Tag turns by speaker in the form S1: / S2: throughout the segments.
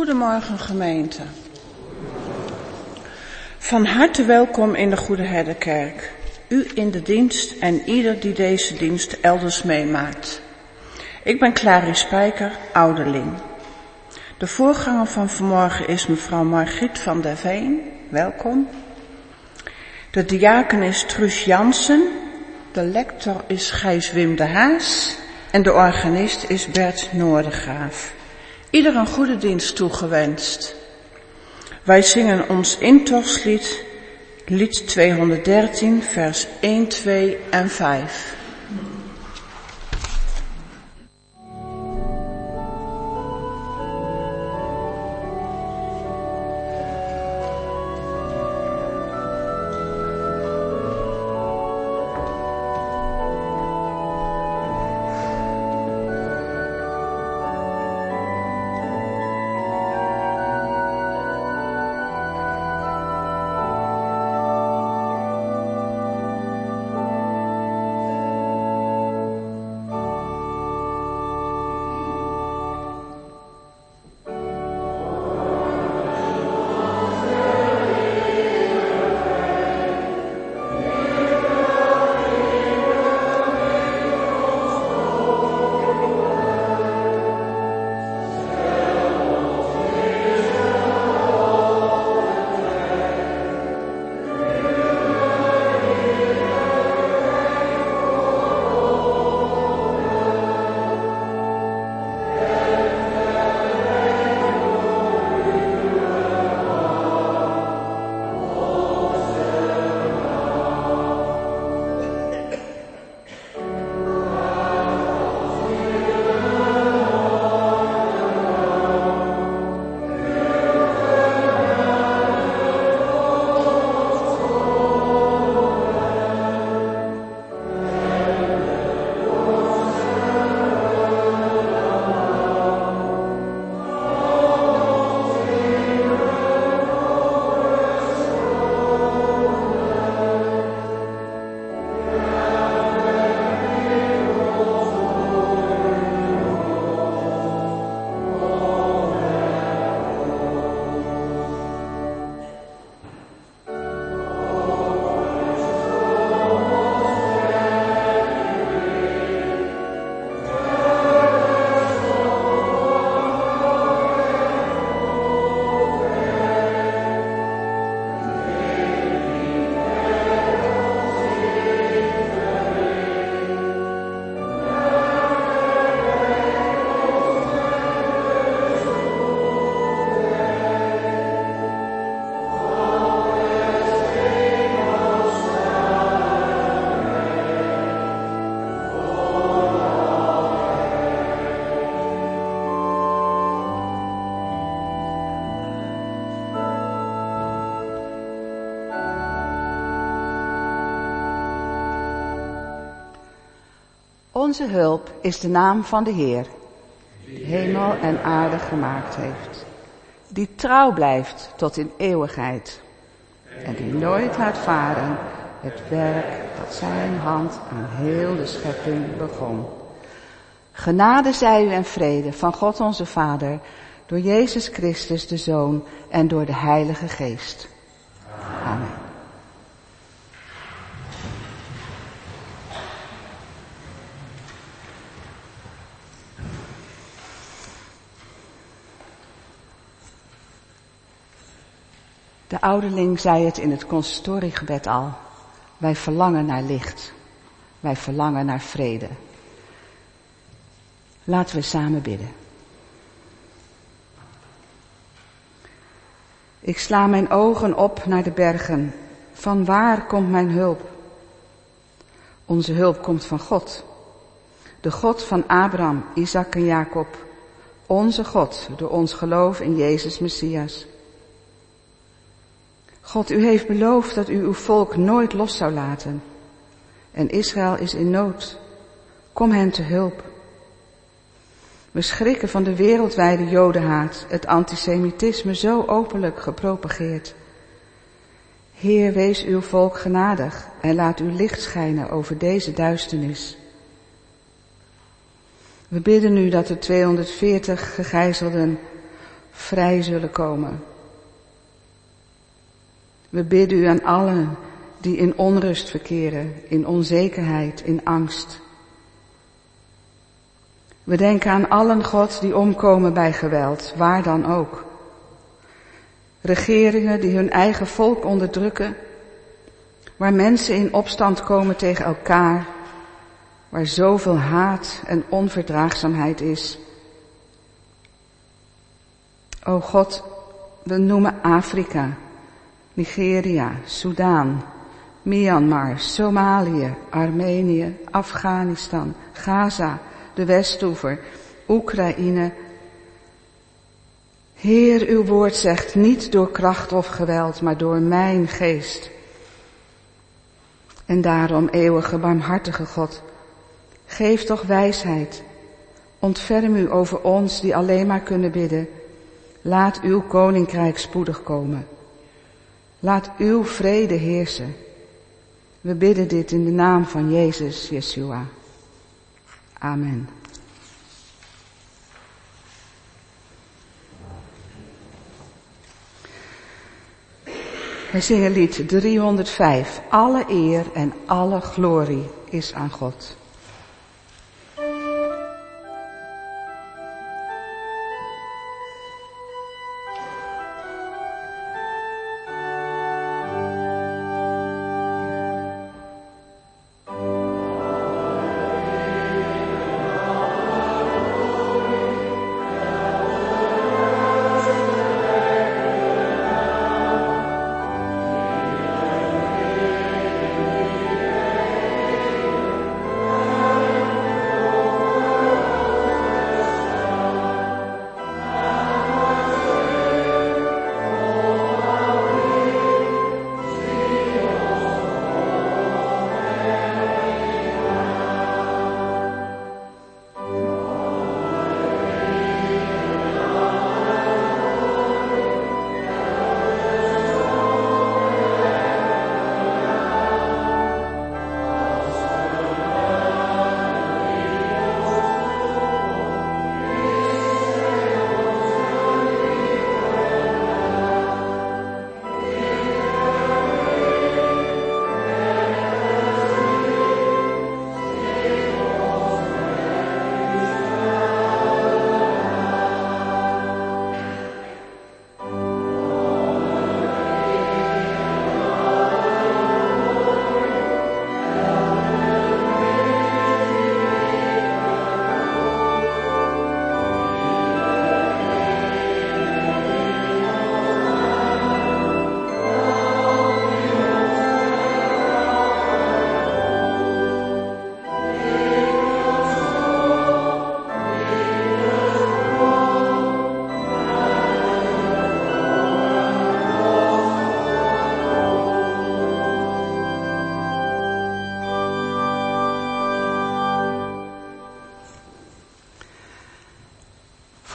S1: Goedemorgen gemeente. Van harte welkom in de Goede Herderkerk. U in de dienst en ieder die deze dienst elders meemaakt. Ik ben Clary Spijker, ouderling. De voorganger van vanmorgen is mevrouw Margriet van der Veen. Welkom. De diaken is Truus Jansen. De lector is Gijs Wim de Haas. En de organist is Bert Noordegraaf. Ieder een goede dienst toegewenst. Wij zingen ons intochtslied, lied 213, vers 1, 2 en 5.
S2: Onze hulp is de naam van de Heer, die hemel en aarde gemaakt heeft, die trouw blijft tot in eeuwigheid en die nooit laat varen het werk dat zijn hand aan heel de schepping begon. Genade zij u en vrede van God onze Vader, door Jezus Christus de Zoon en door de Heilige Geest. Amen. De ouderling zei het in het consistoriegebed al. Wij verlangen naar licht. Wij verlangen naar vrede. Laten we samen bidden. Ik sla mijn ogen op naar de bergen. Van waar komt mijn hulp? Onze hulp komt van God. De God van Abraham, Isaac en Jacob. Onze God door ons geloof in Jezus Messias. God, u heeft beloofd dat u uw volk nooit los zou laten. En Israël is in nood. Kom hen te hulp. We schrikken van de wereldwijde jodenhaat, het antisemitisme zo openlijk gepropageerd. Heer, wees uw volk genadig en laat uw licht schijnen over deze duisternis. We bidden nu dat de 240 gegijzelden vrij zullen komen. We bidden u aan allen die in onrust verkeren, in onzekerheid, in angst. We denken aan allen, God, die omkomen bij geweld, waar dan ook. Regeringen die hun eigen volk onderdrukken, waar mensen in opstand komen tegen elkaar, waar zoveel haat en onverdraagzaamheid is. O God, we noemen Afrika, Nigeria, Soudaan, Myanmar, Somalië, Armenië, Afghanistan, Gaza, de Westoever, Oekraïne. Heer, uw woord zegt niet door kracht of geweld, maar door mijn geest. En daarom, eeuwige, barmhartige God, geef toch wijsheid. Ontferm u over ons die alleen maar kunnen bidden. Laat uw koninkrijk spoedig komen. Laat uw vrede heersen. We bidden dit in de naam van Jezus, Yeshua. Amen. We zingen lied 305. Alle eer en alle glorie is aan God.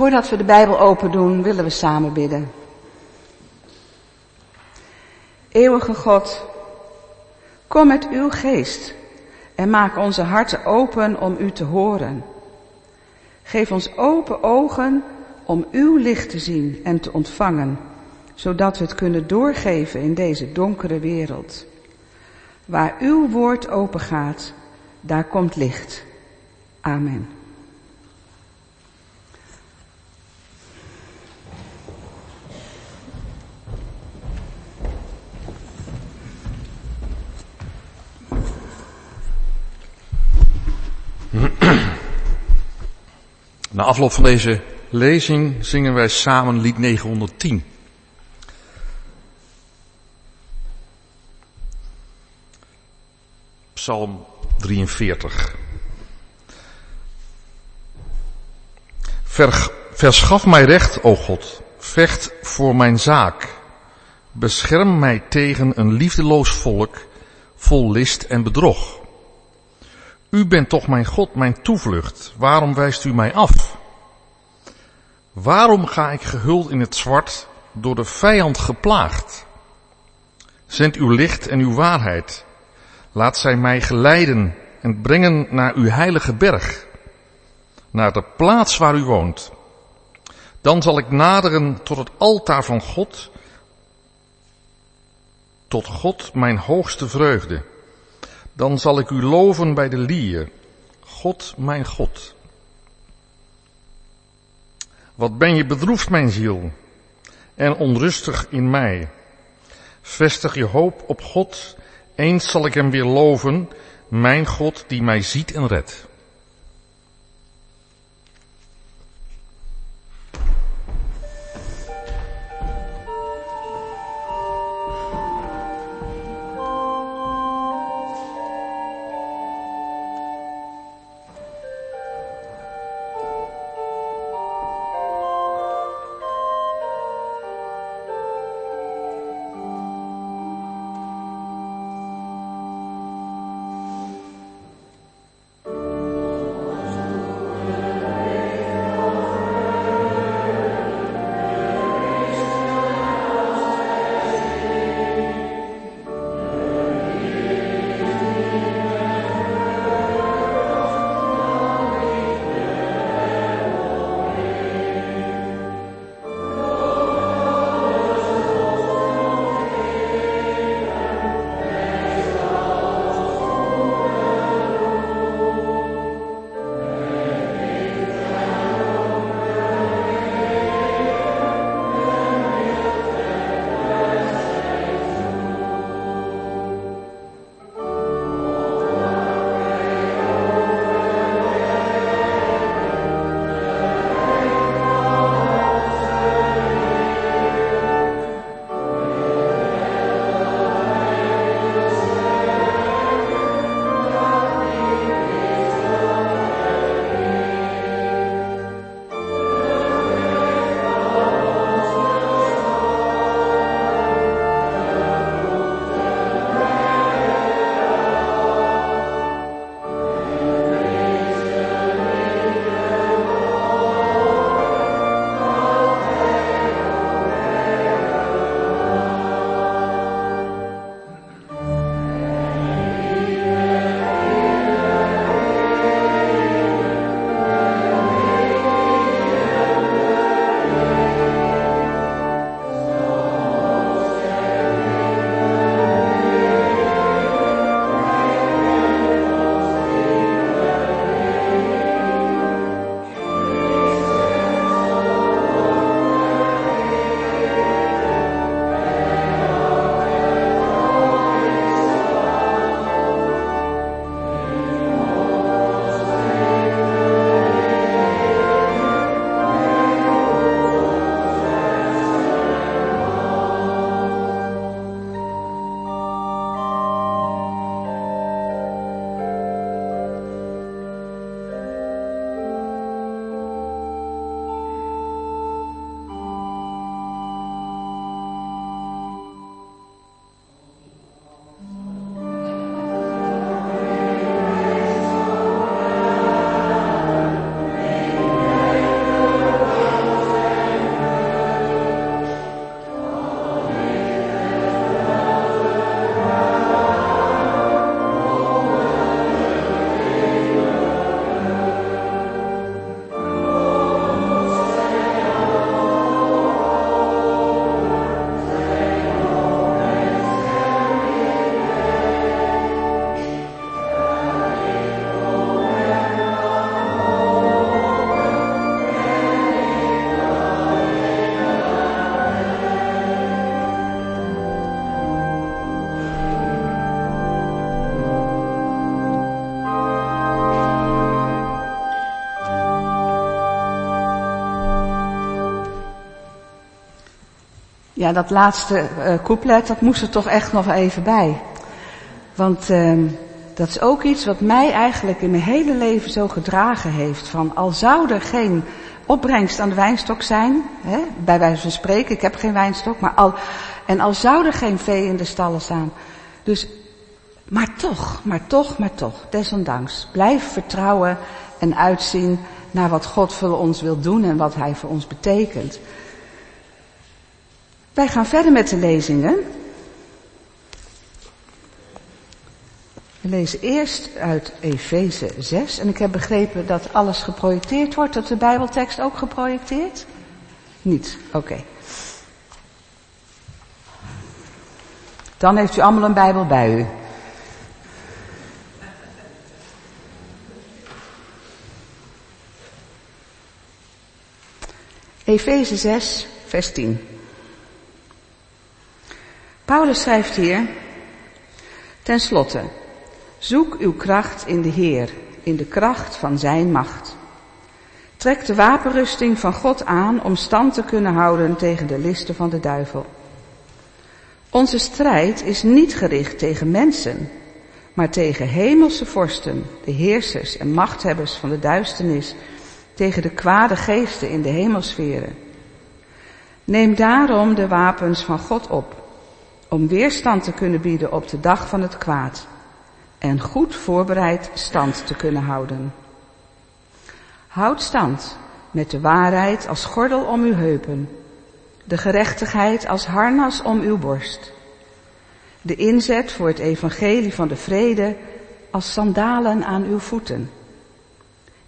S2: Voordat we de Bijbel open doen, willen we samen bidden. Eeuwige God, kom met uw geest en maak onze harten open om u te horen. Geef ons open ogen om uw licht te zien en te ontvangen, zodat we het kunnen doorgeven in deze donkere wereld. Waar uw woord open gaat, daar komt licht. Amen.
S3: Afloop van deze lezing zingen wij samen lied 910. Psalm 43. verschaf mij recht, o God. Vecht voor mijn zaak. Bescherm mij tegen een liefdeloos volk vol list en bedrog. U bent toch mijn God, mijn toevlucht. Waarom wijst u mij af? Waarom ga ik gehuld in het zwart, door de vijand geplaagd? Zend uw licht en uw waarheid. Laat zij mij geleiden en brengen naar uw heilige berg, naar de plaats waar u woont. Dan zal ik naderen tot het altaar van God, tot God mijn hoogste vreugde. Dan zal ik u loven bij de lier, God mijn God. Wat ben je bedroefd, mijn ziel, en onrustig in mij. Vestig je hoop op God, eens zal ik hem weer loven, mijn God die mij ziet en redt.
S2: Ja, dat laatste uh, couplet, dat moest er toch echt nog even bij. Want uh, dat is ook iets wat mij eigenlijk in mijn hele leven zo gedragen heeft. Van al zou er geen opbrengst aan de wijnstok zijn, hè, bij wijze van spreken, ik heb geen wijnstok, maar al, en al zou er geen vee in de stallen staan. Dus, maar toch, maar toch, maar toch, desondanks, blijf vertrouwen en uitzien naar wat God voor ons wil doen en wat Hij voor ons betekent. Wij gaan verder met de lezingen. We lezen eerst uit Efeze 6 en ik heb begrepen dat alles geprojecteerd wordt, dat de Bijbeltekst ook geprojecteerd? Niet, oké. Dan heeft u allemaal een Bijbel bij u. Efeze 6, vers 10. Paulus schrijft hier, ten slotte, zoek uw kracht in de Heer, in de kracht van Zijn macht. Trek de wapenrusting van God aan om stand te kunnen houden tegen de listen van de duivel. Onze strijd is niet gericht tegen mensen, maar tegen hemelse vorsten, de heersers en machthebbers van de duisternis, tegen de kwade geesten in de hemelsferen. Neem daarom de wapens van God op, om weerstand te kunnen bieden op de dag van het kwaad en goed voorbereid stand te kunnen houden. Houd stand met de waarheid als gordel om uw heupen, de gerechtigheid als harnas om uw borst, de inzet voor het evangelie van de vrede als sandalen aan uw voeten.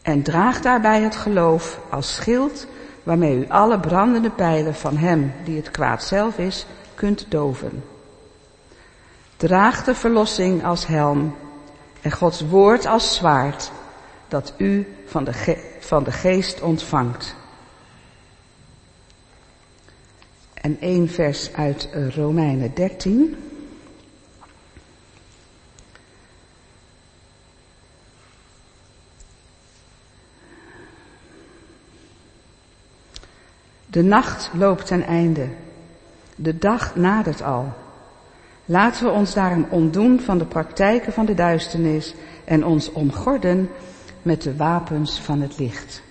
S2: En draag daarbij het geloof als schild waarmee u alle brandende pijlen van hem die het kwaad zelf is, kunt doven. Draag de verlossing als helm en Gods woord als zwaard dat u van de, van de geest ontvangt. En één vers uit Romeinen 13. De nacht loopt ten einde. De dag nadert al. Laten we ons daarom ontdoen van de praktijken van de duisternis en ons omgorden met de wapens van het licht.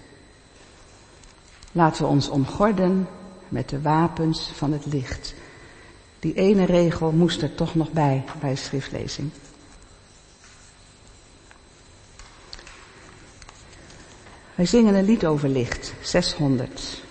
S2: Laten we ons omgorden met de wapens van het licht. Die ene regel moest er toch nog bij, bij schriftlezing. Wij zingen een lied over licht, 600.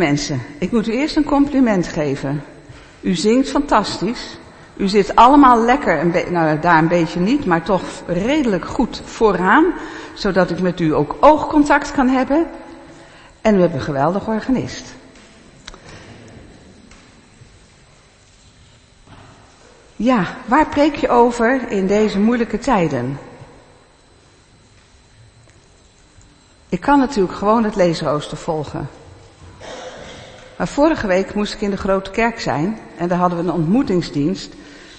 S2: Mensen, ik moet u eerst een compliment geven. U zingt fantastisch. U zit allemaal lekker, een nou daar een beetje niet, maar toch redelijk goed vooraan, zodat ik met u ook oogcontact kan hebben. En we hebben een geweldig organist. Ja, waar preek je over in deze moeilijke tijden? Ik kan natuurlijk gewoon het leesrooster volgen. Maar vorige week moest ik in de grote kerk zijn en daar hadden we een ontmoetingsdienst.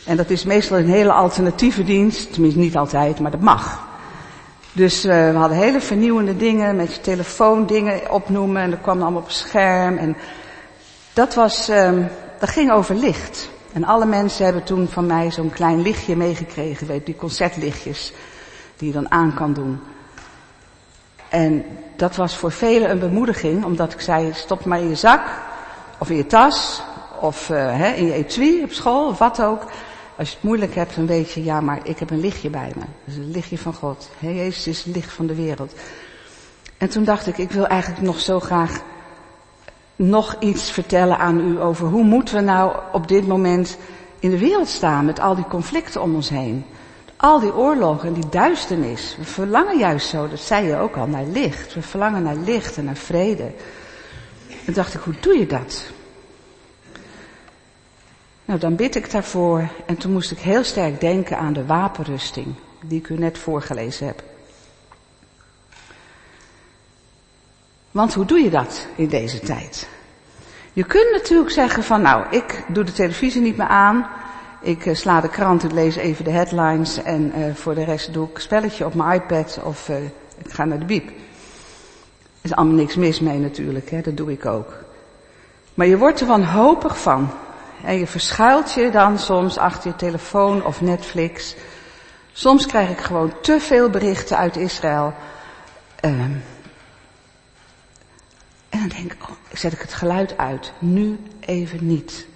S2: En dat is meestal een hele alternatieve dienst, tenminste niet altijd, maar dat mag. Dus uh, we hadden hele vernieuwende dingen, met je telefoon dingen opnoemen en dat kwam allemaal op scherm. En dat was, uh, dat ging over licht. En alle mensen hebben toen van mij zo'n klein lichtje meegekregen, weet die concertlichtjes, die je dan aan kan doen. En dat was voor velen een bemoediging, omdat ik zei, stop maar in je zak, of in je tas, of uh, in je etui op school, of wat ook. Als je het moeilijk hebt, dan weet je, ja, maar ik heb een lichtje bij me. Is een lichtje van God. He, Jezus is het licht van de wereld. En toen dacht ik, ik wil eigenlijk nog zo graag nog iets vertellen aan u over hoe moeten we nou op dit moment in de wereld staan met al die conflicten om ons heen. Al die oorlogen en die duisternis. We verlangen juist zo, dat zei je ook al, naar licht. We verlangen naar licht en naar vrede. En dacht ik, hoe doe je dat? Nou, dan bid ik daarvoor en toen moest ik heel sterk denken aan de wapenrusting die ik u net voorgelezen heb. Want hoe doe je dat in deze tijd? Je kunt natuurlijk zeggen van nou, ik doe de televisie niet meer aan. Ik uh, sla de krant en lees even de headlines en uh, voor de rest doe ik een spelletje op mijn iPad of uh, ik ga naar de biep. Is allemaal niks mis mee natuurlijk, hè? dat doe ik ook. Maar je wordt er wanhopig van. En je verschuilt je dan soms achter je telefoon of Netflix. Soms krijg ik gewoon te veel berichten uit Israël. Uh, en dan denk ik, oh, zet ik het geluid uit. Nu even niet.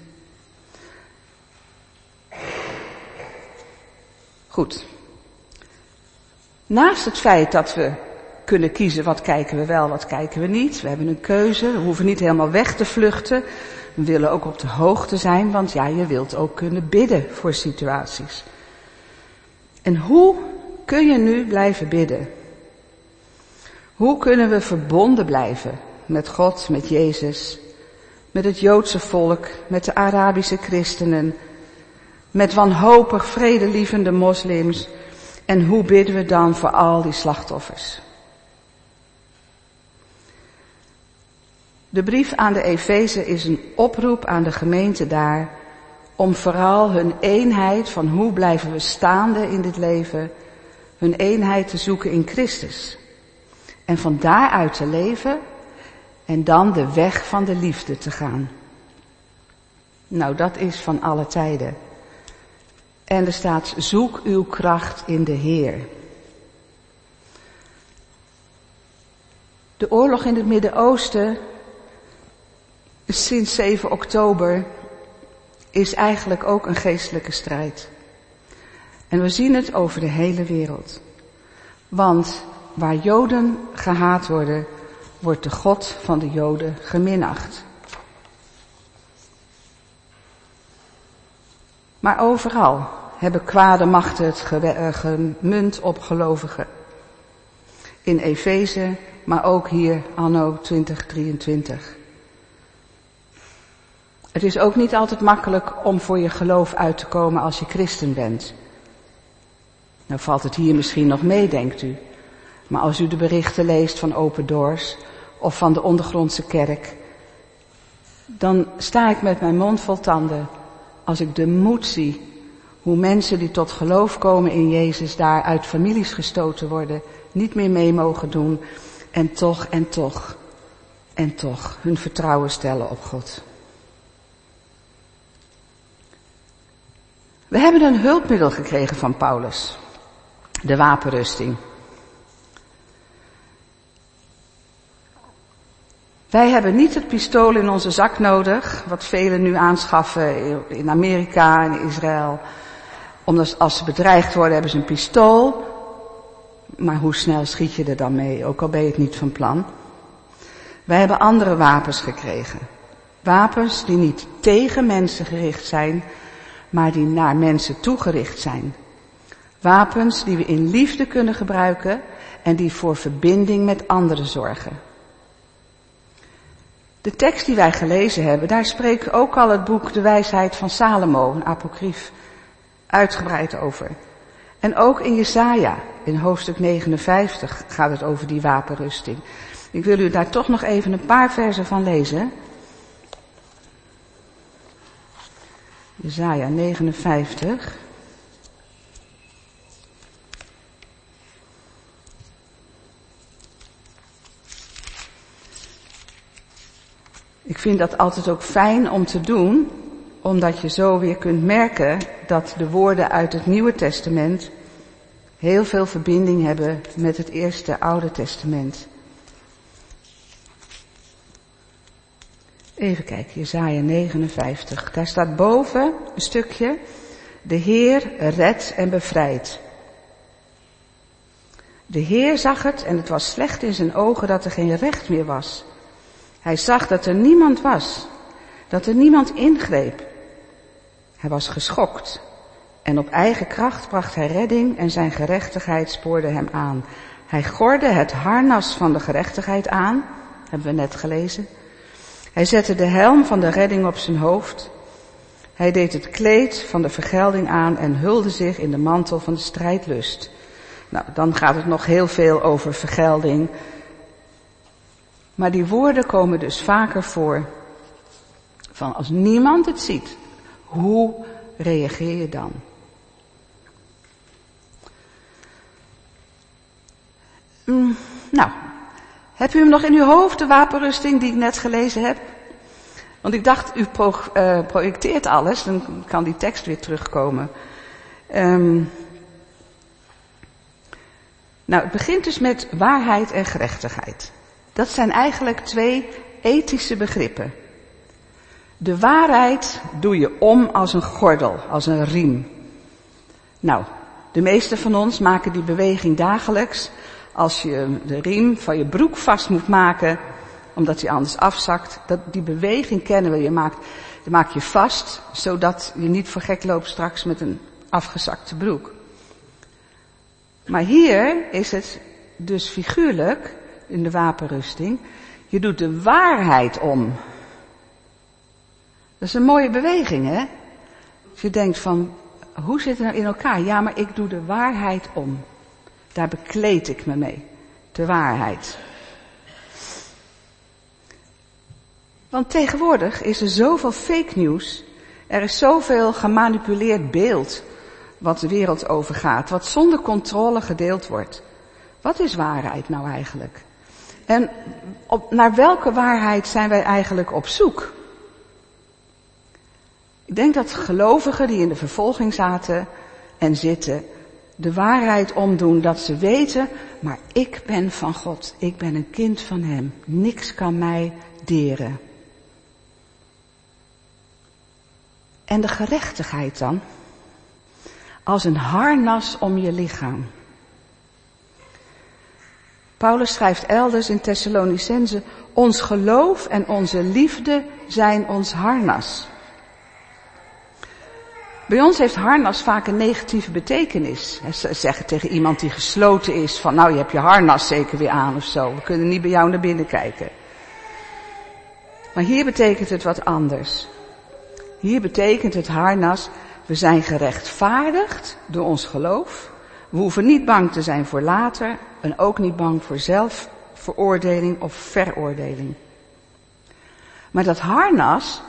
S2: Goed. Naast het feit dat we kunnen kiezen wat kijken we wel, wat kijken we niet. We hebben een keuze. We hoeven niet helemaal weg te vluchten. We willen ook op de hoogte zijn, want ja, je wilt ook kunnen bidden voor situaties. En hoe kun je nu blijven bidden? Hoe kunnen we verbonden blijven met God, met Jezus, met het Joodse volk, met de Arabische christenen, met wanhopig vredelievende moslims. En hoe bidden we dan voor al die slachtoffers? De brief aan de Efeze is een oproep aan de gemeente daar om vooral hun eenheid van hoe blijven we staande in dit leven, hun eenheid te zoeken in Christus. En van daaruit te leven en dan de weg van de liefde te gaan. Nou, dat is van alle tijden. En er staat, zoek uw kracht in de Heer. De oorlog in het Midden-Oosten, sinds 7 oktober, is eigenlijk ook een geestelijke strijd. En we zien het over de hele wereld. Want waar Joden gehaat worden, wordt de God van de Joden geminacht. Maar overal hebben kwade machten het eh, gemunt op gelovigen. In Efeze, maar ook hier anno 2023. Het is ook niet altijd makkelijk om voor je geloof uit te komen als je christen bent. Nou valt het hier misschien nog mee, denkt u. Maar als u de berichten leest van Open Doors of van de ondergrondse kerk, dan sta ik met mijn mond vol tanden als ik de moed zie hoe mensen die tot geloof komen in Jezus daar uit families gestoten worden, niet meer mee mogen doen en toch en toch en toch hun vertrouwen stellen op God. We hebben een hulpmiddel gekregen van Paulus, de wapenrusting. Wij hebben niet het pistool in onze zak nodig, wat velen nu aanschaffen in Amerika en Israël. Omdat als ze bedreigd worden hebben ze een pistool. Maar hoe snel schiet je er dan mee, ook al ben je het niet van plan. Wij hebben andere wapens gekregen. Wapens die niet tegen mensen gericht zijn, maar die naar mensen toegericht zijn. Wapens die we in liefde kunnen gebruiken en die voor verbinding met anderen zorgen. De tekst die wij gelezen hebben, daar spreekt ook al het boek De Wijsheid van Salomo, een apocrief, uitgebreid over. En ook in Jesaja, in hoofdstuk 59, gaat het over die wapenrusting. Ik wil u daar toch nog even een paar versen van lezen. Jesaja 59. Ik vind dat altijd ook fijn om te doen, omdat je zo weer kunt merken dat de woorden uit het Nieuwe Testament heel veel verbinding hebben met het eerste Oude Testament. Even kijken, Jezaja 59. Daar staat boven een stukje, de Heer redt en bevrijdt. De Heer zag het en het was slecht in zijn ogen dat er geen recht meer was. Hij zag dat er niemand was, dat er niemand ingreep. Hij was geschokt en op eigen kracht bracht hij redding en zijn gerechtigheid spoorde hem aan. Hij gorde het harnas van de gerechtigheid aan, hebben we net gelezen. Hij zette de helm van de redding op zijn hoofd. Hij deed het kleed van de vergelding aan en hulde zich in de mantel van de strijdlust. Nou, dan gaat het nog heel veel over vergelding. Maar die woorden komen dus vaker voor. Van als niemand het ziet, hoe reageer je dan? Mm, nou, heb u hem nog in uw hoofd, de wapenrusting die ik net gelezen heb? Want ik dacht, u uh, projecteert alles, dan kan die tekst weer terugkomen. Um, nou, het begint dus met waarheid en gerechtigheid. Dat zijn eigenlijk twee ethische begrippen. De waarheid doe je om als een gordel, als een riem. Nou, de meeste van ons maken die beweging dagelijks als je de riem van je broek vast moet maken, omdat hij anders afzakt. Dat, die beweging kennen we. Je maakt, je maak je vast, zodat je niet voor gek loopt straks met een afgezakte broek. Maar hier is het dus figuurlijk, in de wapenrusting, je doet de waarheid om. Dat is een mooie beweging, hè? Als je denkt van, hoe zit het nou in elkaar? Ja, maar ik doe de waarheid om. Daar bekleed ik me mee. De waarheid. Want tegenwoordig is er zoveel fake news. Er is zoveel gemanipuleerd beeld wat de wereld overgaat, wat zonder controle gedeeld wordt. Wat is waarheid nou eigenlijk? En op, naar welke waarheid zijn wij eigenlijk op zoek? Ik denk dat gelovigen die in de vervolging zaten en zitten, de waarheid omdoen dat ze weten, maar ik ben van God, ik ben een kind van Hem, niks kan mij deren. En de gerechtigheid dan? Als een harnas om je lichaam. Paulus schrijft elders in Thessalonicense, ons geloof en onze liefde zijn ons harnas. Bij ons heeft harnas vaak een negatieve betekenis. Ze zeggen tegen iemand die gesloten is van nou je hebt je harnas zeker weer aan of zo. We kunnen niet bij jou naar binnen kijken. Maar hier betekent het wat anders. Hier betekent het harnas, we zijn gerechtvaardigd door ons geloof. We hoeven niet bang te zijn voor later en ook niet bang voor zelfveroordeling of veroordeling. Maar dat harnas,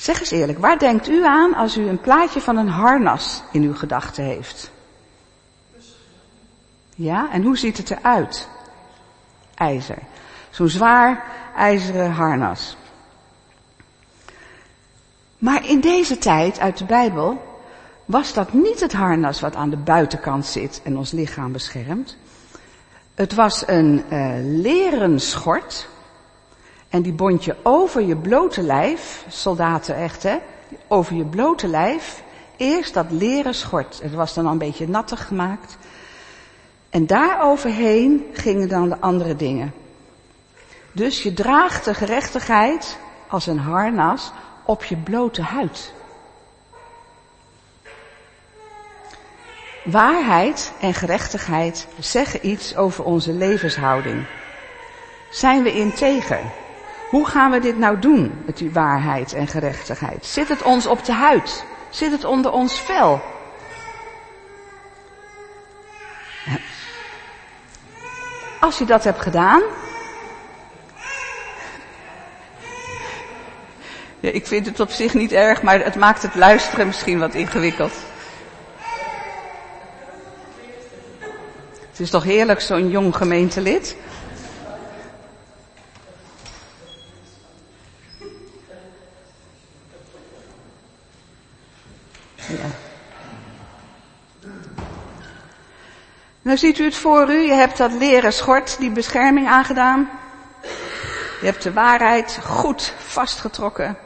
S2: zeg eens eerlijk, waar denkt u aan als u een plaatje van een harnas in uw gedachten heeft? Ja, en hoe ziet het eruit? IJzer. Zo'n zwaar ijzeren harnas. Maar in deze tijd uit de Bijbel was dat niet het harnas wat aan de buitenkant zit en ons lichaam beschermt. Het was een uh, leren schort. En die bond je over je blote lijf, soldaten echt hè, over je blote lijf. Eerst dat leren schort. Het was dan al een beetje nattig gemaakt. En daar overheen gingen dan de andere dingen. Dus je draagt de gerechtigheid als een harnas op je blote huid. Waarheid en gerechtigheid zeggen iets over onze levenshouding. Zijn we integer? Hoe gaan we dit nou doen met die waarheid en gerechtigheid? Zit het ons op de huid? Zit het onder ons vel? Als je dat hebt gedaan. Ja, ik vind het op zich niet erg, maar het maakt het luisteren misschien wat ingewikkeld. Het is toch heerlijk zo'n jong gemeentelid? Ja. Nou ziet u het voor u, je hebt dat leren schort, die bescherming aangedaan. Je hebt de waarheid goed vastgetrokken.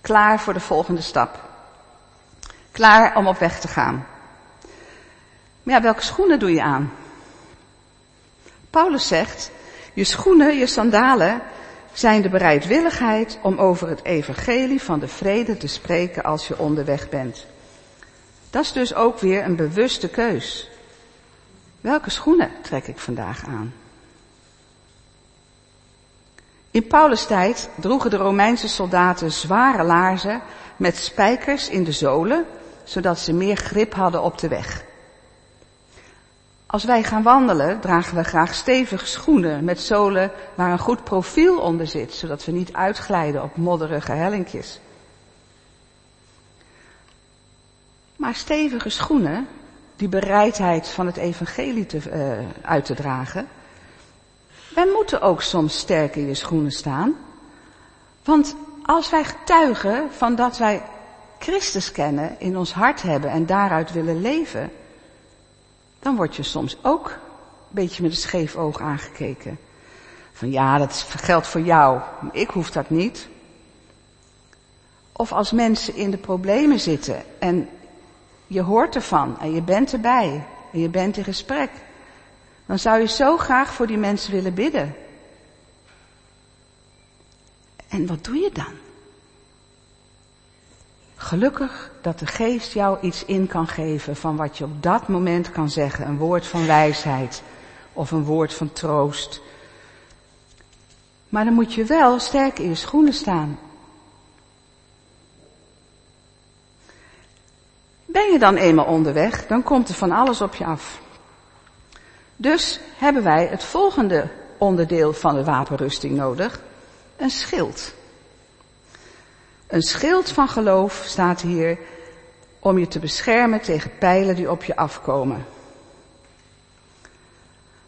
S2: Klaar voor de volgende stap. Klaar om op weg te gaan. Maar ja, welke schoenen doe je aan? Paulus zegt, je schoenen, je sandalen zijn de bereidwilligheid om over het evangelie van de vrede te spreken als je onderweg bent. Dat is dus ook weer een bewuste keus. Welke schoenen trek ik vandaag aan? In Paulus tijd droegen de Romeinse soldaten zware laarzen met spijkers in de zolen, zodat ze meer grip hadden op de weg. Als wij gaan wandelen, dragen we graag stevige schoenen met zolen waar een goed profiel onder zit, zodat we niet uitglijden op modderige hellinkjes. Maar stevige schoenen, die bereidheid van het evangelie te, uh, uit te dragen, wij moeten ook soms sterk in je schoenen staan. Want als wij getuigen van dat wij Christus kennen, in ons hart hebben en daaruit willen leven, dan word je soms ook een beetje met een scheef oog aangekeken. Van ja, dat geldt voor jou, ik hoef dat niet. Of als mensen in de problemen zitten en je hoort ervan en je bent erbij en je bent in gesprek, dan zou je zo graag voor die mensen willen bidden. En wat doe je dan? Gelukkig dat de geest jou iets in kan geven van wat je op dat moment kan zeggen. Een woord van wijsheid of een woord van troost. Maar dan moet je wel sterk in je schoenen staan. Ben je dan eenmaal onderweg, dan komt er van alles op je af. Dus hebben wij het volgende onderdeel van de wapenrusting nodig. Een schild. Een schild van geloof staat hier om je te beschermen tegen pijlen die op je afkomen.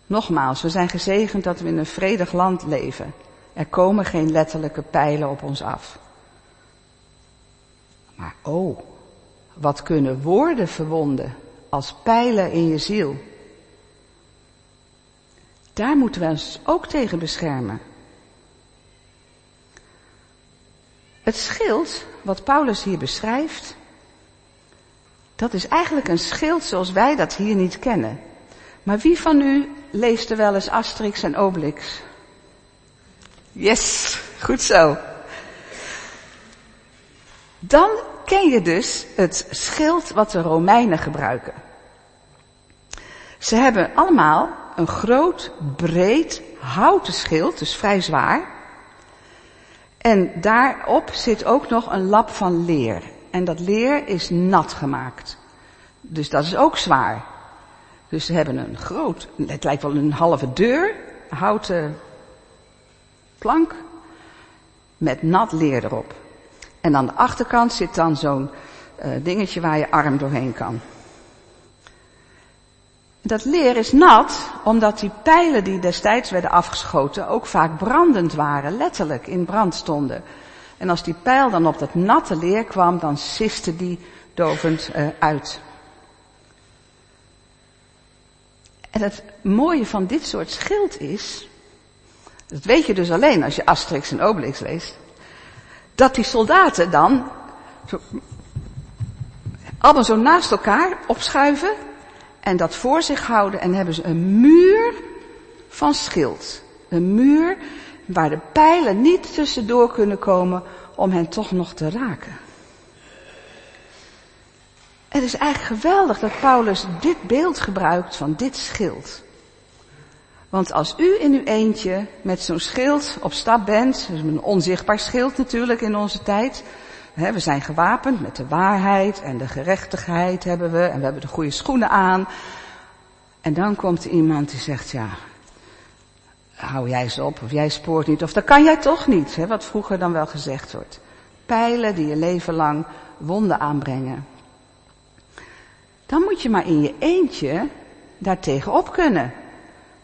S2: Nogmaals, we zijn gezegend dat we in een vredig land leven. Er komen geen letterlijke pijlen op ons af. Maar oh, wat kunnen woorden verwonden als pijlen in je ziel? Daar moeten we ons ook tegen beschermen. Het schild, wat Paulus hier beschrijft, dat is eigenlijk een schild zoals wij dat hier niet kennen. Maar wie van u leest er wel eens Asterix en Obelix? Yes, goed zo. Dan ken je dus het schild wat de Romeinen gebruiken. Ze hebben allemaal een groot, breed, houten schild, dus vrij zwaar. En daarop zit ook nog een lap van leer. En dat leer is nat gemaakt. Dus dat is ook zwaar. Dus ze hebben een groot, het lijkt wel een halve deur, houten plank, met nat leer erop. En aan de achterkant zit dan zo'n uh, dingetje waar je arm doorheen kan. Dat leer is nat, omdat die pijlen die destijds werden afgeschoten ook vaak brandend waren, letterlijk in brand stonden. En als die pijl dan op dat natte leer kwam, dan siste die dovend uh, uit. En het mooie van dit soort schild is, dat weet je dus alleen als je Asterix en Obelix leest, dat die soldaten dan zo, allemaal zo naast elkaar opschuiven en dat voor zich houden en hebben ze een muur van schild. Een muur waar de pijlen niet tussendoor kunnen komen om hen toch nog te raken. Het is eigenlijk geweldig dat Paulus dit beeld gebruikt van dit schild. Want als u in uw eentje met zo'n schild op stap bent, een onzichtbaar schild natuurlijk in onze tijd. we zijn gewapend met de waarheid en de gerechtigheid hebben we en we hebben de goede schoenen aan. En dan komt er iemand die zegt, ja, hou jij ze op of jij spoort niet of dat kan jij toch niet. Hè, wat vroeger dan wel gezegd wordt. Pijlen die je leven lang wonden aanbrengen. Dan moet je maar in je eentje daartegen op kunnen.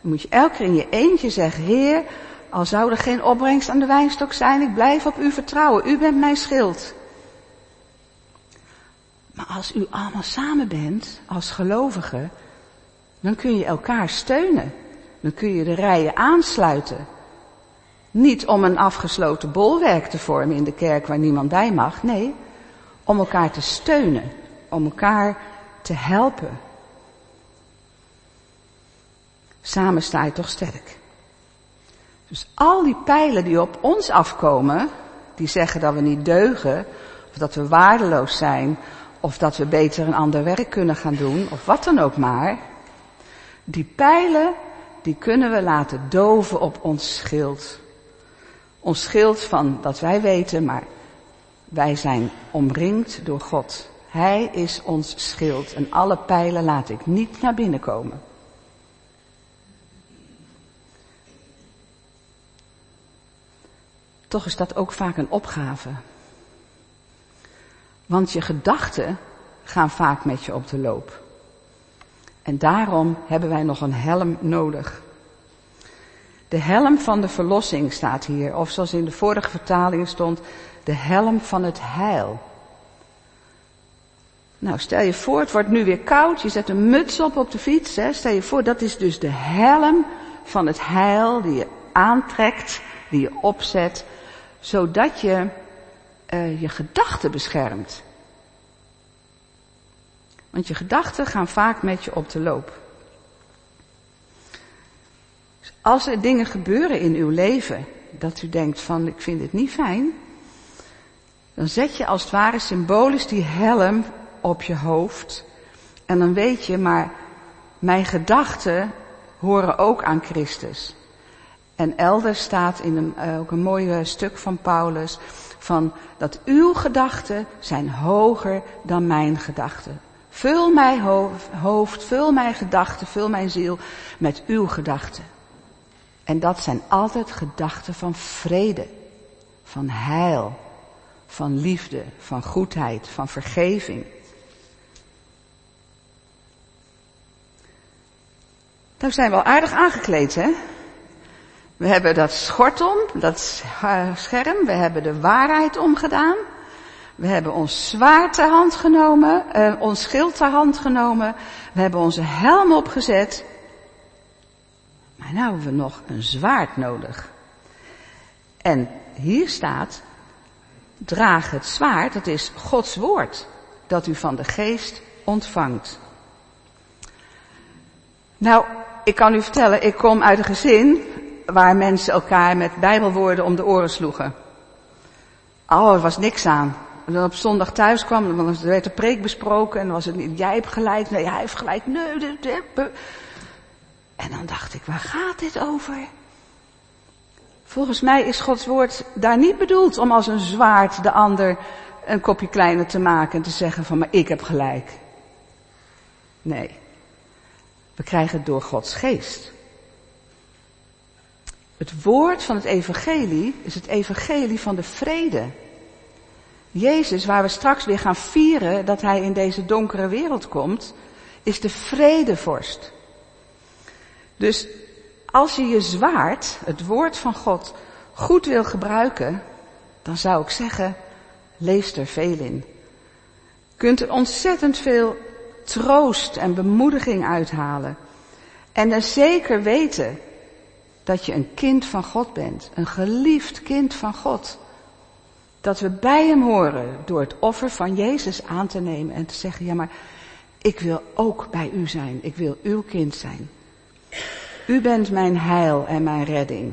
S2: Dan moet je elke keer in je eentje zeggen, Heer, al zou er geen opbrengst aan de wijnstok zijn, ik blijf op u vertrouwen. U bent mijn schild. Maar als u allemaal samen bent, als gelovigen, dan kun je elkaar steunen. Dan kun je de rijen aansluiten. Niet om een afgesloten bolwerk te vormen in de kerk waar niemand bij mag. Nee, om elkaar te steunen. Om elkaar te helpen. Samen sta je toch sterk. Dus al die pijlen die op ons afkomen, die zeggen dat we niet deugen, of dat we waardeloos zijn, of dat we beter een ander werk kunnen gaan doen, of wat dan ook maar, die pijlen, die kunnen we laten doven op ons schild. Ons schild van dat wij weten, maar wij zijn omringd door God. Hij is ons schild en alle pijlen laat ik niet naar binnen komen. Toch is dat ook vaak een opgave. Want je gedachten gaan vaak met je op de loop. En daarom hebben wij nog een helm nodig. De helm van de verlossing staat hier, of zoals in de vorige vertaling stond, de helm van het heil. Nou, stel je voor, het wordt nu weer koud, je zet een muts op op de fiets, hè. stel je voor, dat is dus de helm van het heil die je aantrekt, die je opzet, zodat je uh, je gedachten beschermt. Want je gedachten gaan vaak met je op de loop. Dus als er dingen gebeuren in uw leven, dat u denkt van ik vind het niet fijn, dan zet je als het ware symbolisch die helm op je hoofd. En dan weet je, maar mijn gedachten horen ook aan Christus. En elders staat in een, uh, ook een mooi stuk van Paulus van dat uw gedachten zijn hoger dan mijn gedachten. Vul mijn hoofd, vul mijn gedachten, vul mijn ziel met uw gedachten. En dat zijn altijd gedachten van vrede, van heil, van liefde, van goedheid, van vergeving. Nou zijn we al aardig aangekleed, hè? We hebben dat schort om, dat scherm, we hebben de waarheid omgedaan. We hebben ons zwaard ter hand genomen, uh, ons schild ter hand genomen. We hebben onze helm opgezet. Maar nu hebben we nog een zwaard nodig. En hier staat, draag het zwaard, dat is Gods woord, dat u van de geest ontvangt. Nou, ik kan u vertellen, ik kom uit een gezin waar mensen elkaar met bijbelwoorden om de oren sloegen. Oh, er was niks aan. En dan op zondag thuis kwam, dan werd de preek besproken en was het niet, jij hebt gelijk, nee, hij heeft gelijk, nee, dit, dit, En dan dacht ik, waar gaat dit over? Volgens mij is Gods woord daar niet bedoeld om als een zwaard de ander een kopje kleiner te maken en te zeggen van, maar ik heb gelijk. Nee. We krijgen het door Gods geest. Het woord van het evangelie is het evangelie van de vrede. Jezus, waar we straks weer gaan vieren dat hij in deze donkere wereld komt, is de vredevorst. Dus als je je zwaard, het woord van God, goed wil gebruiken, dan zou ik zeggen, lees er veel in. Kunt er ontzettend veel troost en bemoediging uithalen. En er zeker weten dat je een kind van God bent, een geliefd kind van God dat we bij Hem horen door het offer van Jezus aan te nemen en te zeggen, ja maar ik wil ook bij U zijn, ik wil Uw kind zijn. U bent mijn heil en mijn redding.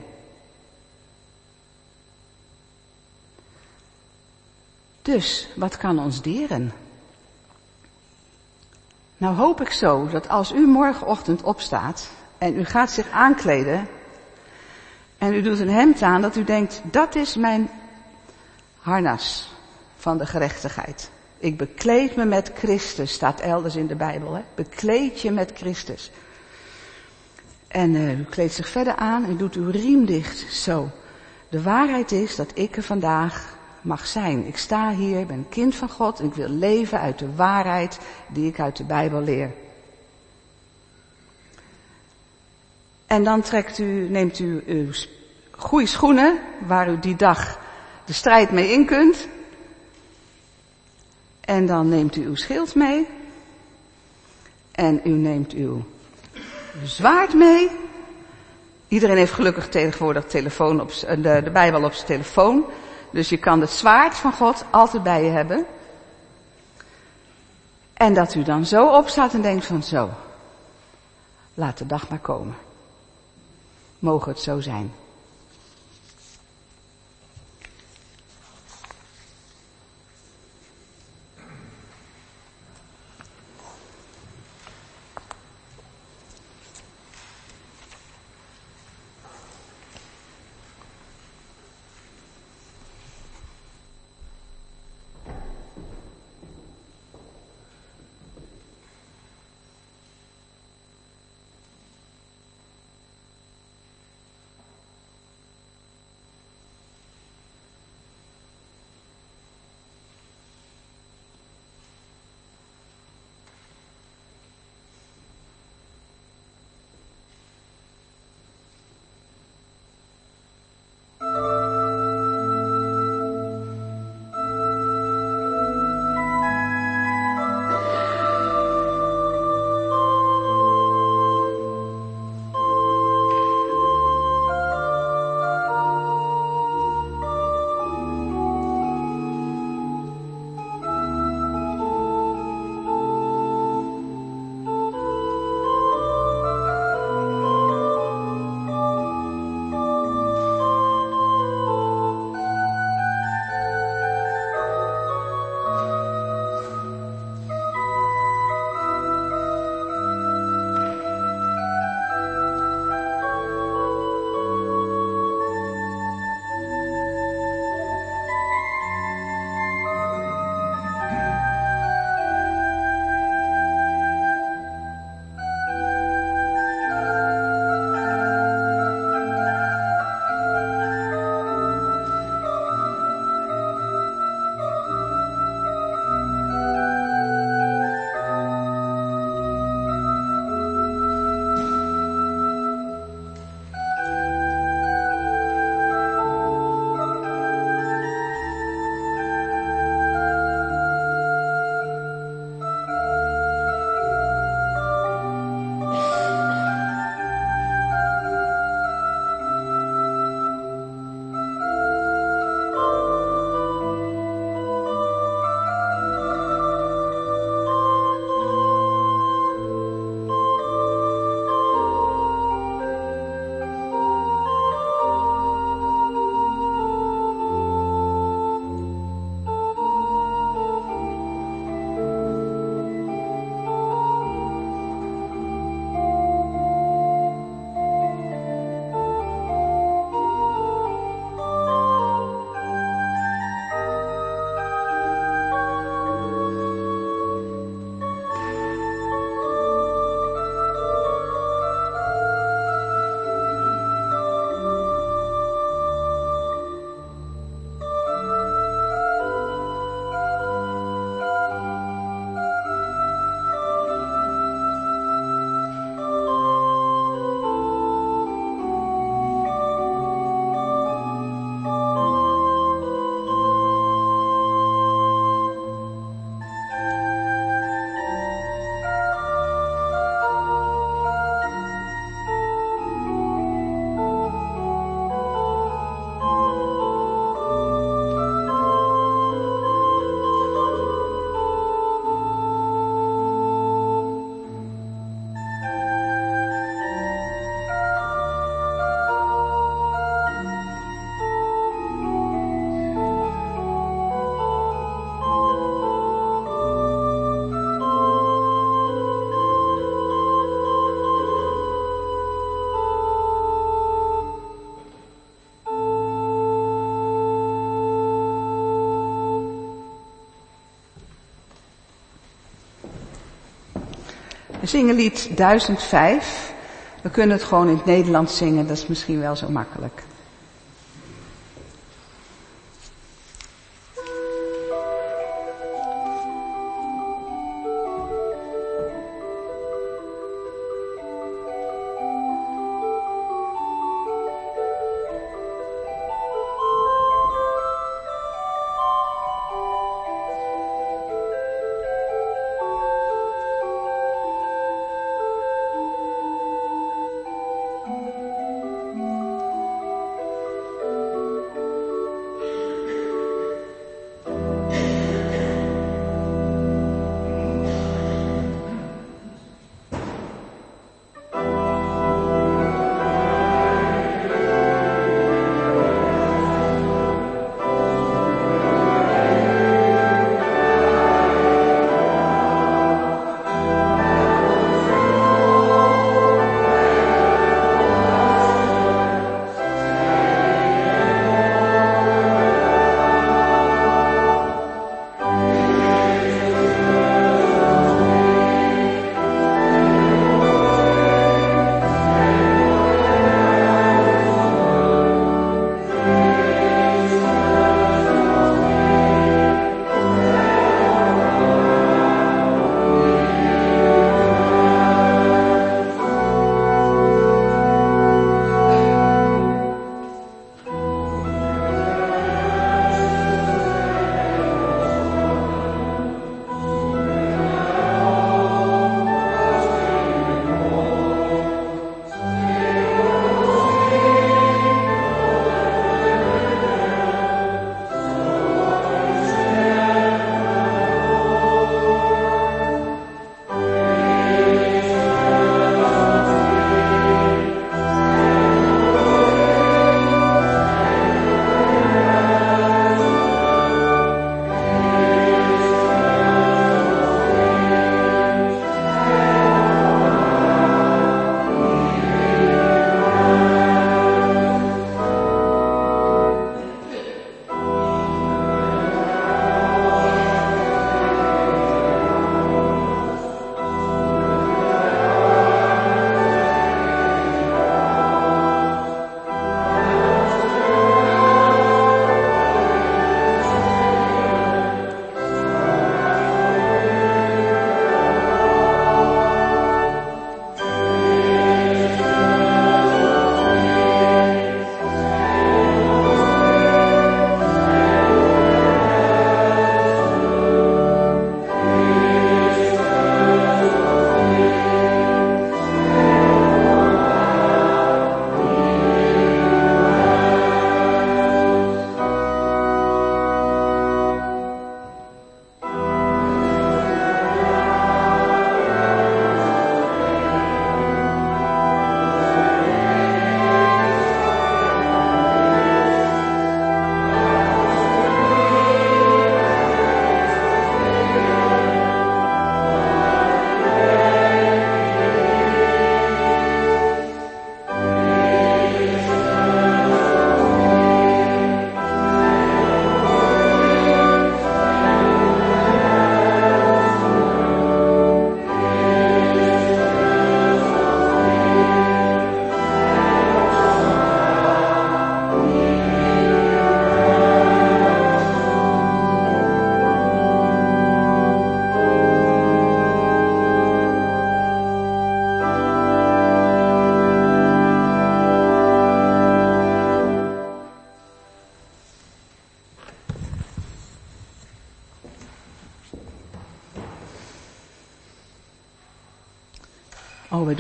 S2: Dus wat kan ons deren? Nou hoop ik zo dat als u morgenochtend opstaat en u gaat zich aankleden en u doet een hemd aan, dat u denkt, dat is mijn harnas van de gerechtigheid. Ik bekleed me met Christus, staat elders in de Bijbel. Hè? Bekleed je met Christus. En uh, u kleedt zich verder aan en doet uw riem dicht. Zo. De waarheid is dat ik er vandaag mag zijn. Ik sta hier, ben een kind van God en ik wil leven uit de waarheid die ik uit de Bijbel leer. En dan trekt u, neemt u uw goede schoenen, waar u die dag de strijd mee in kunt. En dan neemt u uw schild mee. En u neemt uw zwaard mee. Iedereen heeft gelukkig tegenwoordig telefoon op, de, de Bijbel op zijn telefoon. Dus je kan het zwaard van God altijd bij je hebben. En dat u dan zo opstaat en denkt van zo, laat de dag maar komen. Mogen het zo zijn. We zingen lied 1005. We kunnen het gewoon in het Nederlands zingen, dat is misschien wel zo makkelijk.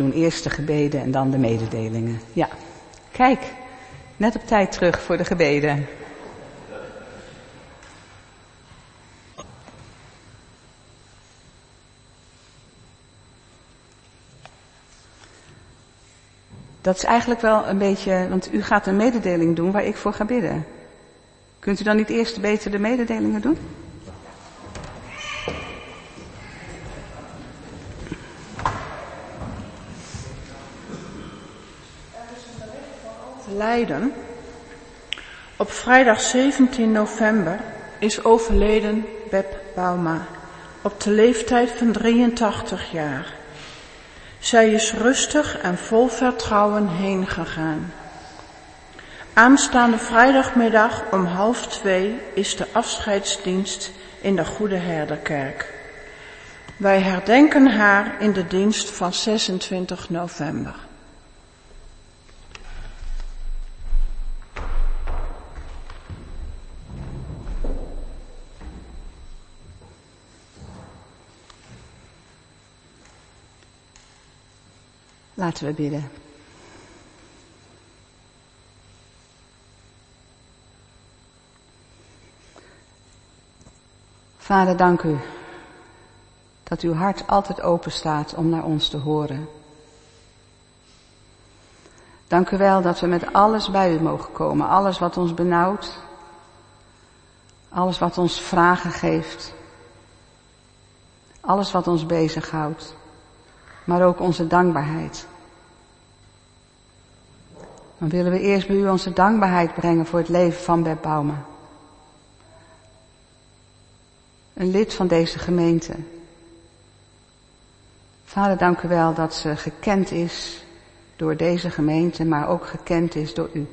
S2: Doen eerst de gebeden en dan de mededelingen. Ja, kijk, net op tijd terug voor de gebeden. Dat is eigenlijk wel een beetje, want u gaat een mededeling doen waar ik voor ga bidden. Kunt u dan niet eerst beter de mededelingen doen?
S1: Leiden. Op vrijdag 17 november is overleden Beb Bauma op de leeftijd van 83 jaar. Zij is rustig en vol vertrouwen heen gegaan. Aanstaande vrijdagmiddag om half twee is de afscheidsdienst in de Goede Herderkerk. Wij herdenken haar in de dienst van 26 november.
S2: Laten we bidden. Vader, dank u dat uw hart altijd open staat om naar ons te horen. Dank u wel dat we met alles bij u mogen komen, alles wat ons benauwt, alles wat ons vragen geeft, alles wat ons bezighoudt, maar ook onze dankbaarheid. Dan willen we eerst bij u onze dankbaarheid brengen voor het leven van Bert Bauma. Een lid van deze gemeente. Vader, dank u wel dat ze gekend is door deze gemeente, maar ook gekend is door u.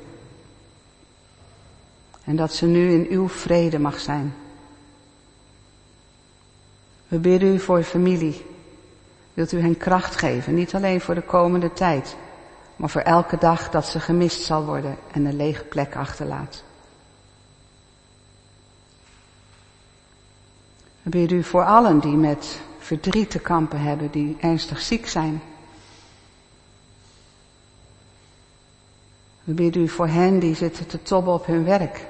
S2: En dat ze nu in uw vrede mag zijn. We bidden u voor familie. Wilt u hen kracht geven, niet alleen voor de komende tijd, maar voor elke dag dat ze gemist zal worden en een lege plek achterlaat. We bidden u voor allen die met verdriet te kampen hebben, die ernstig ziek zijn. We bidden u voor hen die zitten te tobben op hun werk.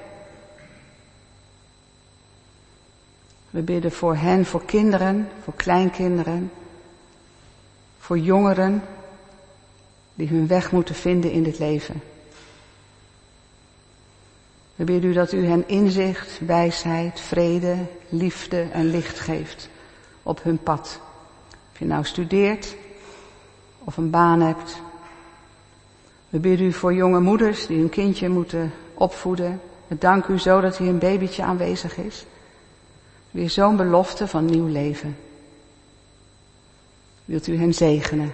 S2: We bidden voor hen, voor kinderen, voor kleinkinderen, voor jongeren die hun weg moeten vinden in dit leven. We bidden u dat u hen inzicht, wijsheid, vrede, liefde en licht geeft op hun pad. Of je nou studeert of een baan hebt. We bidden u voor jonge moeders die hun kindje moeten opvoeden. We danken u zo dat hier een babytje aanwezig is. Weer zo'n belofte van nieuw leven. Wilt u hen zegenen?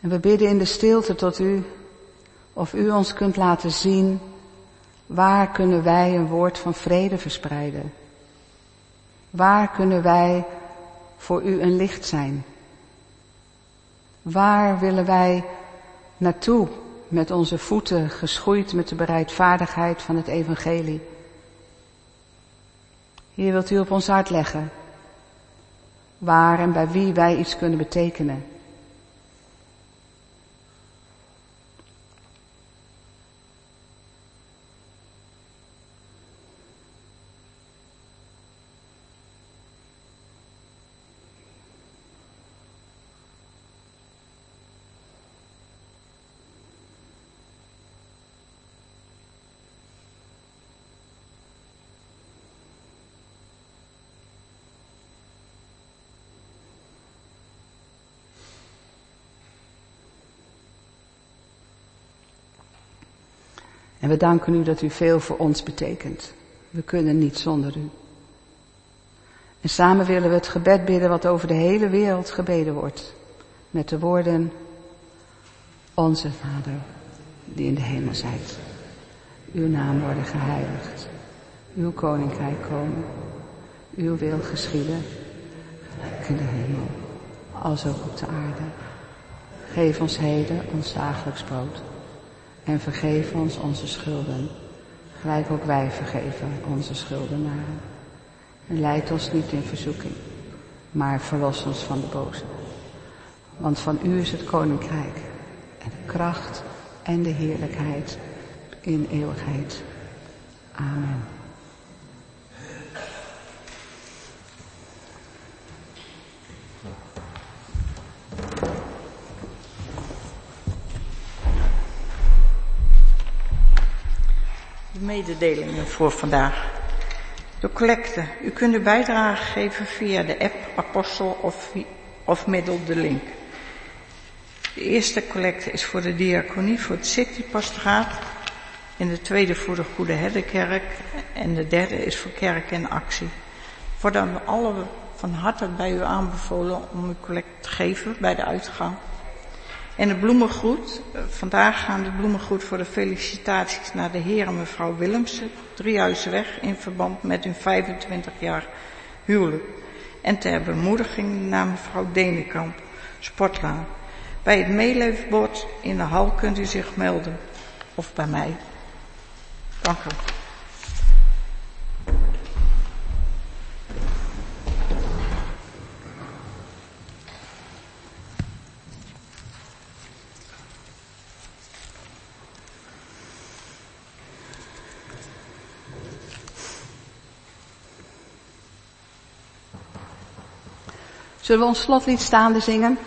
S2: En we bidden in de stilte tot u of u ons kunt laten zien waar kunnen wij een woord van vrede verspreiden. Waar kunnen wij voor u een licht zijn? Waar willen wij naartoe met onze voeten geschoeid met de bereidvaardigheid van het evangelie? Hier wilt u op ons hart leggen. Waar en bij wie wij iets kunnen betekenen. En we danken u dat u veel voor ons betekent. We kunnen niet zonder u. En samen willen we het gebed bidden wat over de hele wereld gebeden wordt. Met de woorden, Onze Vader, die in de hemel zijt. Uw naam worden geheiligd. Uw koninkrijk komen. Uw wil geschieden. in de hemel, als ook op de aarde. Geef ons heden ons dagelijks brood en vergeef ons onze schulden, gelijk ook wij vergeven onze schuldenaren. En leid ons niet in verzoeking, maar verlos ons van de boze. Want van u is het koninkrijk en de kracht en de heerlijkheid in eeuwigheid. Amen.
S1: Mededelingen voor vandaag. De collecte. U kunt uw bijdrage geven via de app Apostel of, of middel de link. De eerste collecte is voor de diaconie voor het citypastoraat. En de tweede voor de Goede Herderkerk. En de derde is voor kerk en actie. Voor dan alle
S4: van harte bij u aanbevolen om uw collect te geven bij de uitgang. En de bloemengroet. Eh, vandaag gaan de bloemengroet voor de felicitaties naar de heer en mevrouw Willemsen, Driehuizenweg, in verband met hun 25 jaar huwelijk. En ter bemoediging naar mevrouw Denenkamp, Sportlaan. Bij het meeleefbord in de hal kunt u zich melden. Of bij mij. Dank u.
S2: Zullen we ons slotlied staande zingen?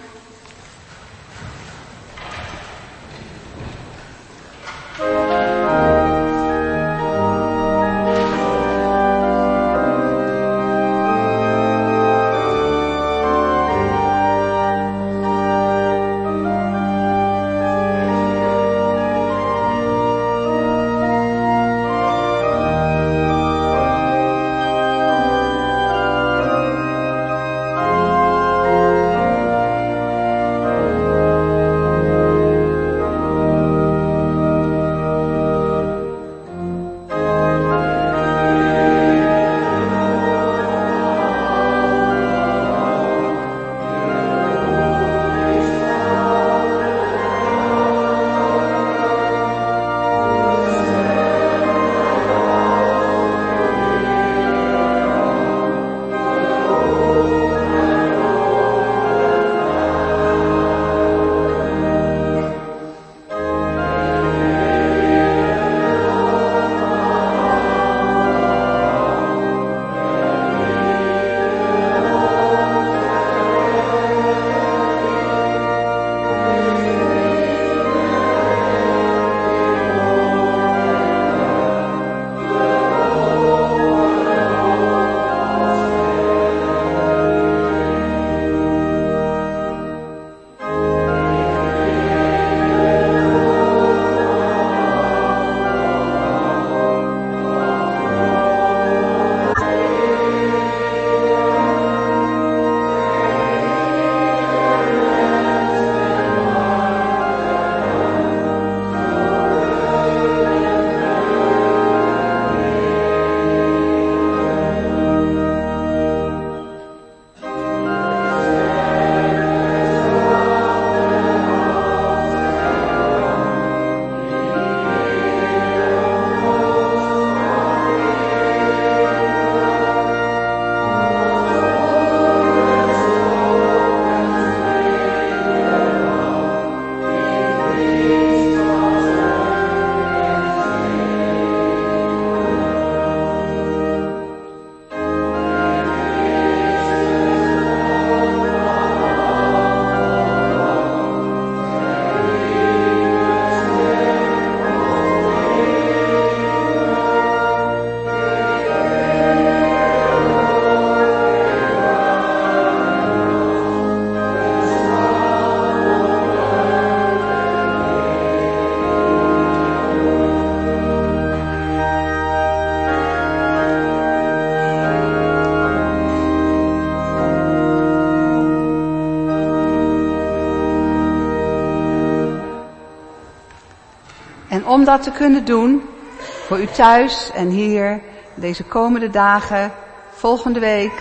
S2: Om dat te kunnen doen, voor u thuis en hier, deze komende dagen, volgende week,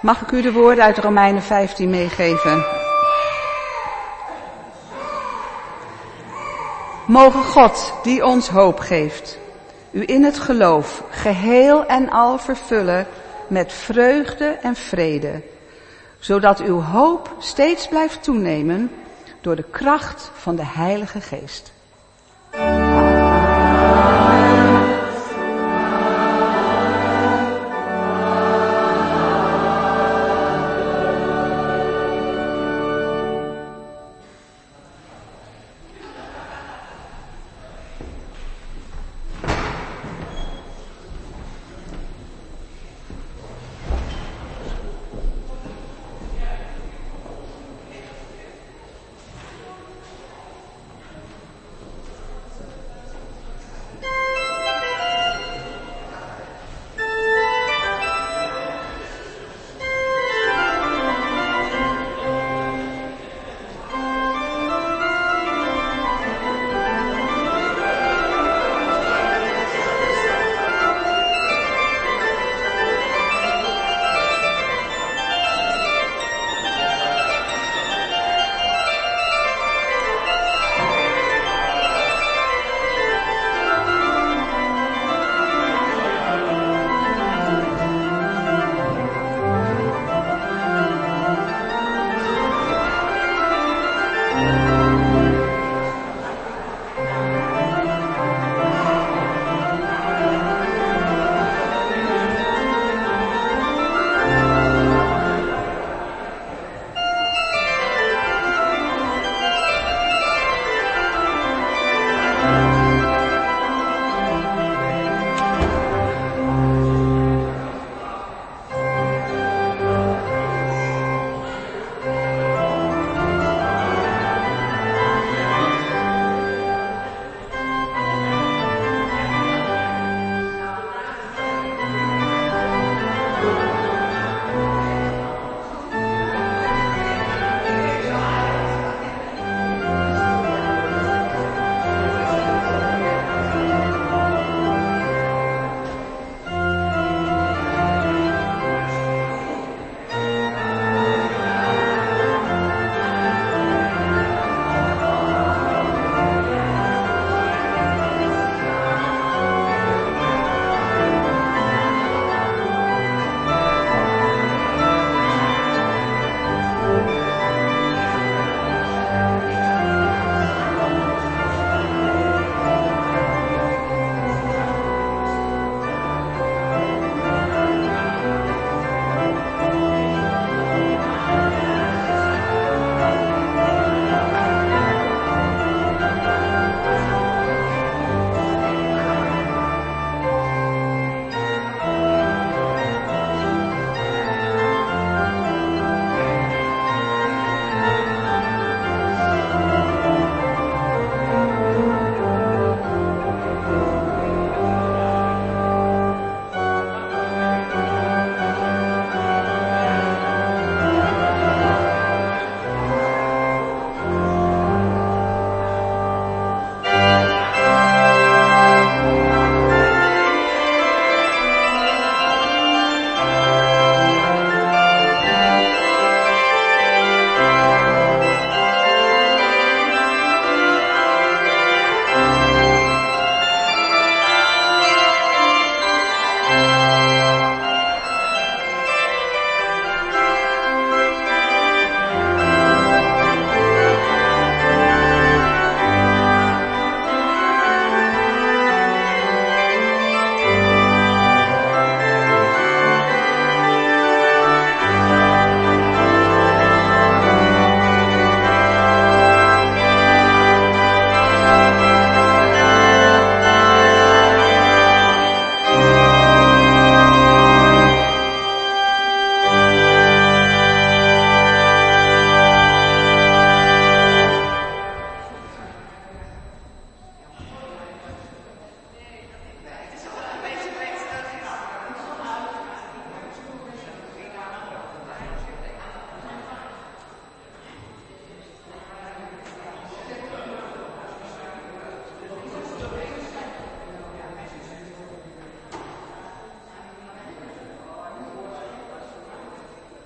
S2: mag ik u de woorden uit Romeinen 15 meegeven. Mogen God, die ons hoop geeft, u in het geloof geheel en al vervullen met vreugde en vrede, zodat uw hoop steeds blijft toenemen door de kracht van de Heilige Geest.